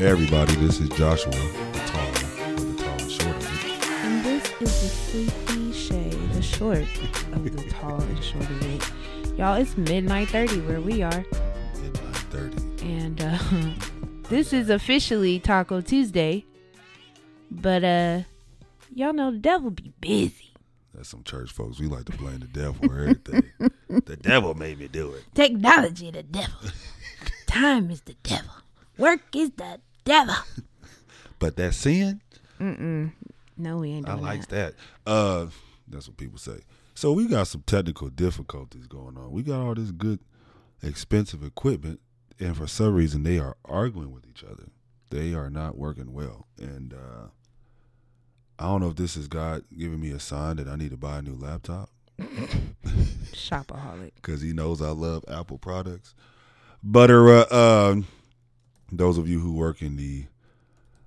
Hey everybody, this is Joshua, the tall, the tall and short of it. And this is the sleepy Shay, the short of the tall and short of it. Y'all, it's midnight 30 where we are. Midnight 30. And uh, this is officially Taco Tuesday. But uh y'all know the devil be busy. That's some church folks. We like to blame the devil for everything. the devil made me do it. Technology the devil. Time is the devil. Work is the devil. But that sin, Mm-mm. No, we ain't I likes that. that. Uh, that's what people say. So we got some technical difficulties going on. We got all this good, expensive equipment, and for some reason they are arguing with each other. They are not working well, and uh, I don't know if this is God giving me a sign that I need to buy a new laptop Shopaholic. because He knows I love Apple products. But uh, uh, those of you who work in the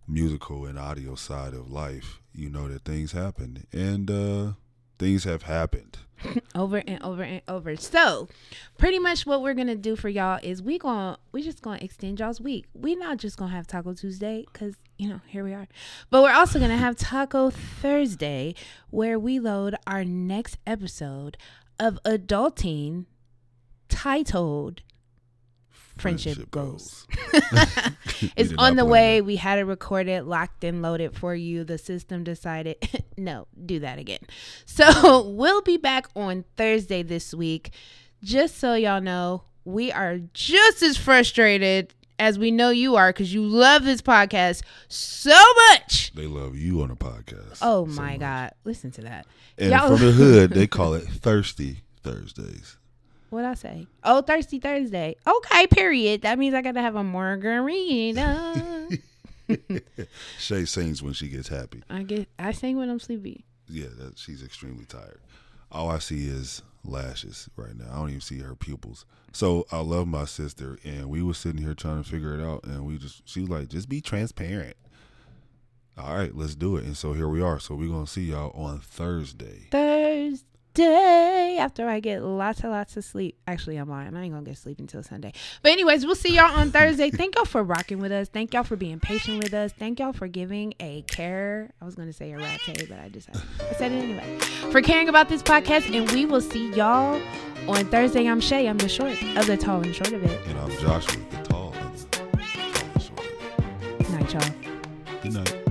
musical and audio side of life, you know that things happen, and uh, things have happened. over and over and over. So, pretty much what we're gonna do for y'all is we gonna we just gonna extend y'all's week. We not just gonna have Taco Tuesday because you know here we are, but we're also gonna have Taco Thursday where we load our next episode of Adulting titled Friendship, Goals. We it's on the way. We had it recorded, locked and loaded for you. The system decided, no, do that again. So we'll be back on Thursday this week. Just so y'all know, we are just as frustrated as we know you are because you love this podcast so much. They love you on a podcast. Oh so my much. God. Listen to that. And Y'all- from the hood, they call it Thirsty Thursdays. What I say? Oh, Thirsty Thursday. Okay, period. That means I got to have a margarita. Shay sings when she gets happy. I get. I sing when I'm sleepy. Yeah, that, she's extremely tired. All I see is lashes right now. I don't even see her pupils. So I love my sister, and we were sitting here trying to figure it out, and we just she was like, just be transparent. All right, let's do it. And so here we are. So we're gonna see y'all on Thursday. Thursday after I get lots and lots of sleep. Actually, I'm lying. I ain't gonna get sleep until Sunday. But anyways, we'll see y'all on Thursday. Thank y'all for rocking with us. Thank y'all for being patient with us. Thank y'all for giving a care. I was gonna say a rat but I just I said it anyway. For caring about this podcast, and we will see y'all on Thursday. I'm Shay. I'm the short of the tall and short of it. And I'm Joshua, the tall and the tall and short. Night, y'all. Good night.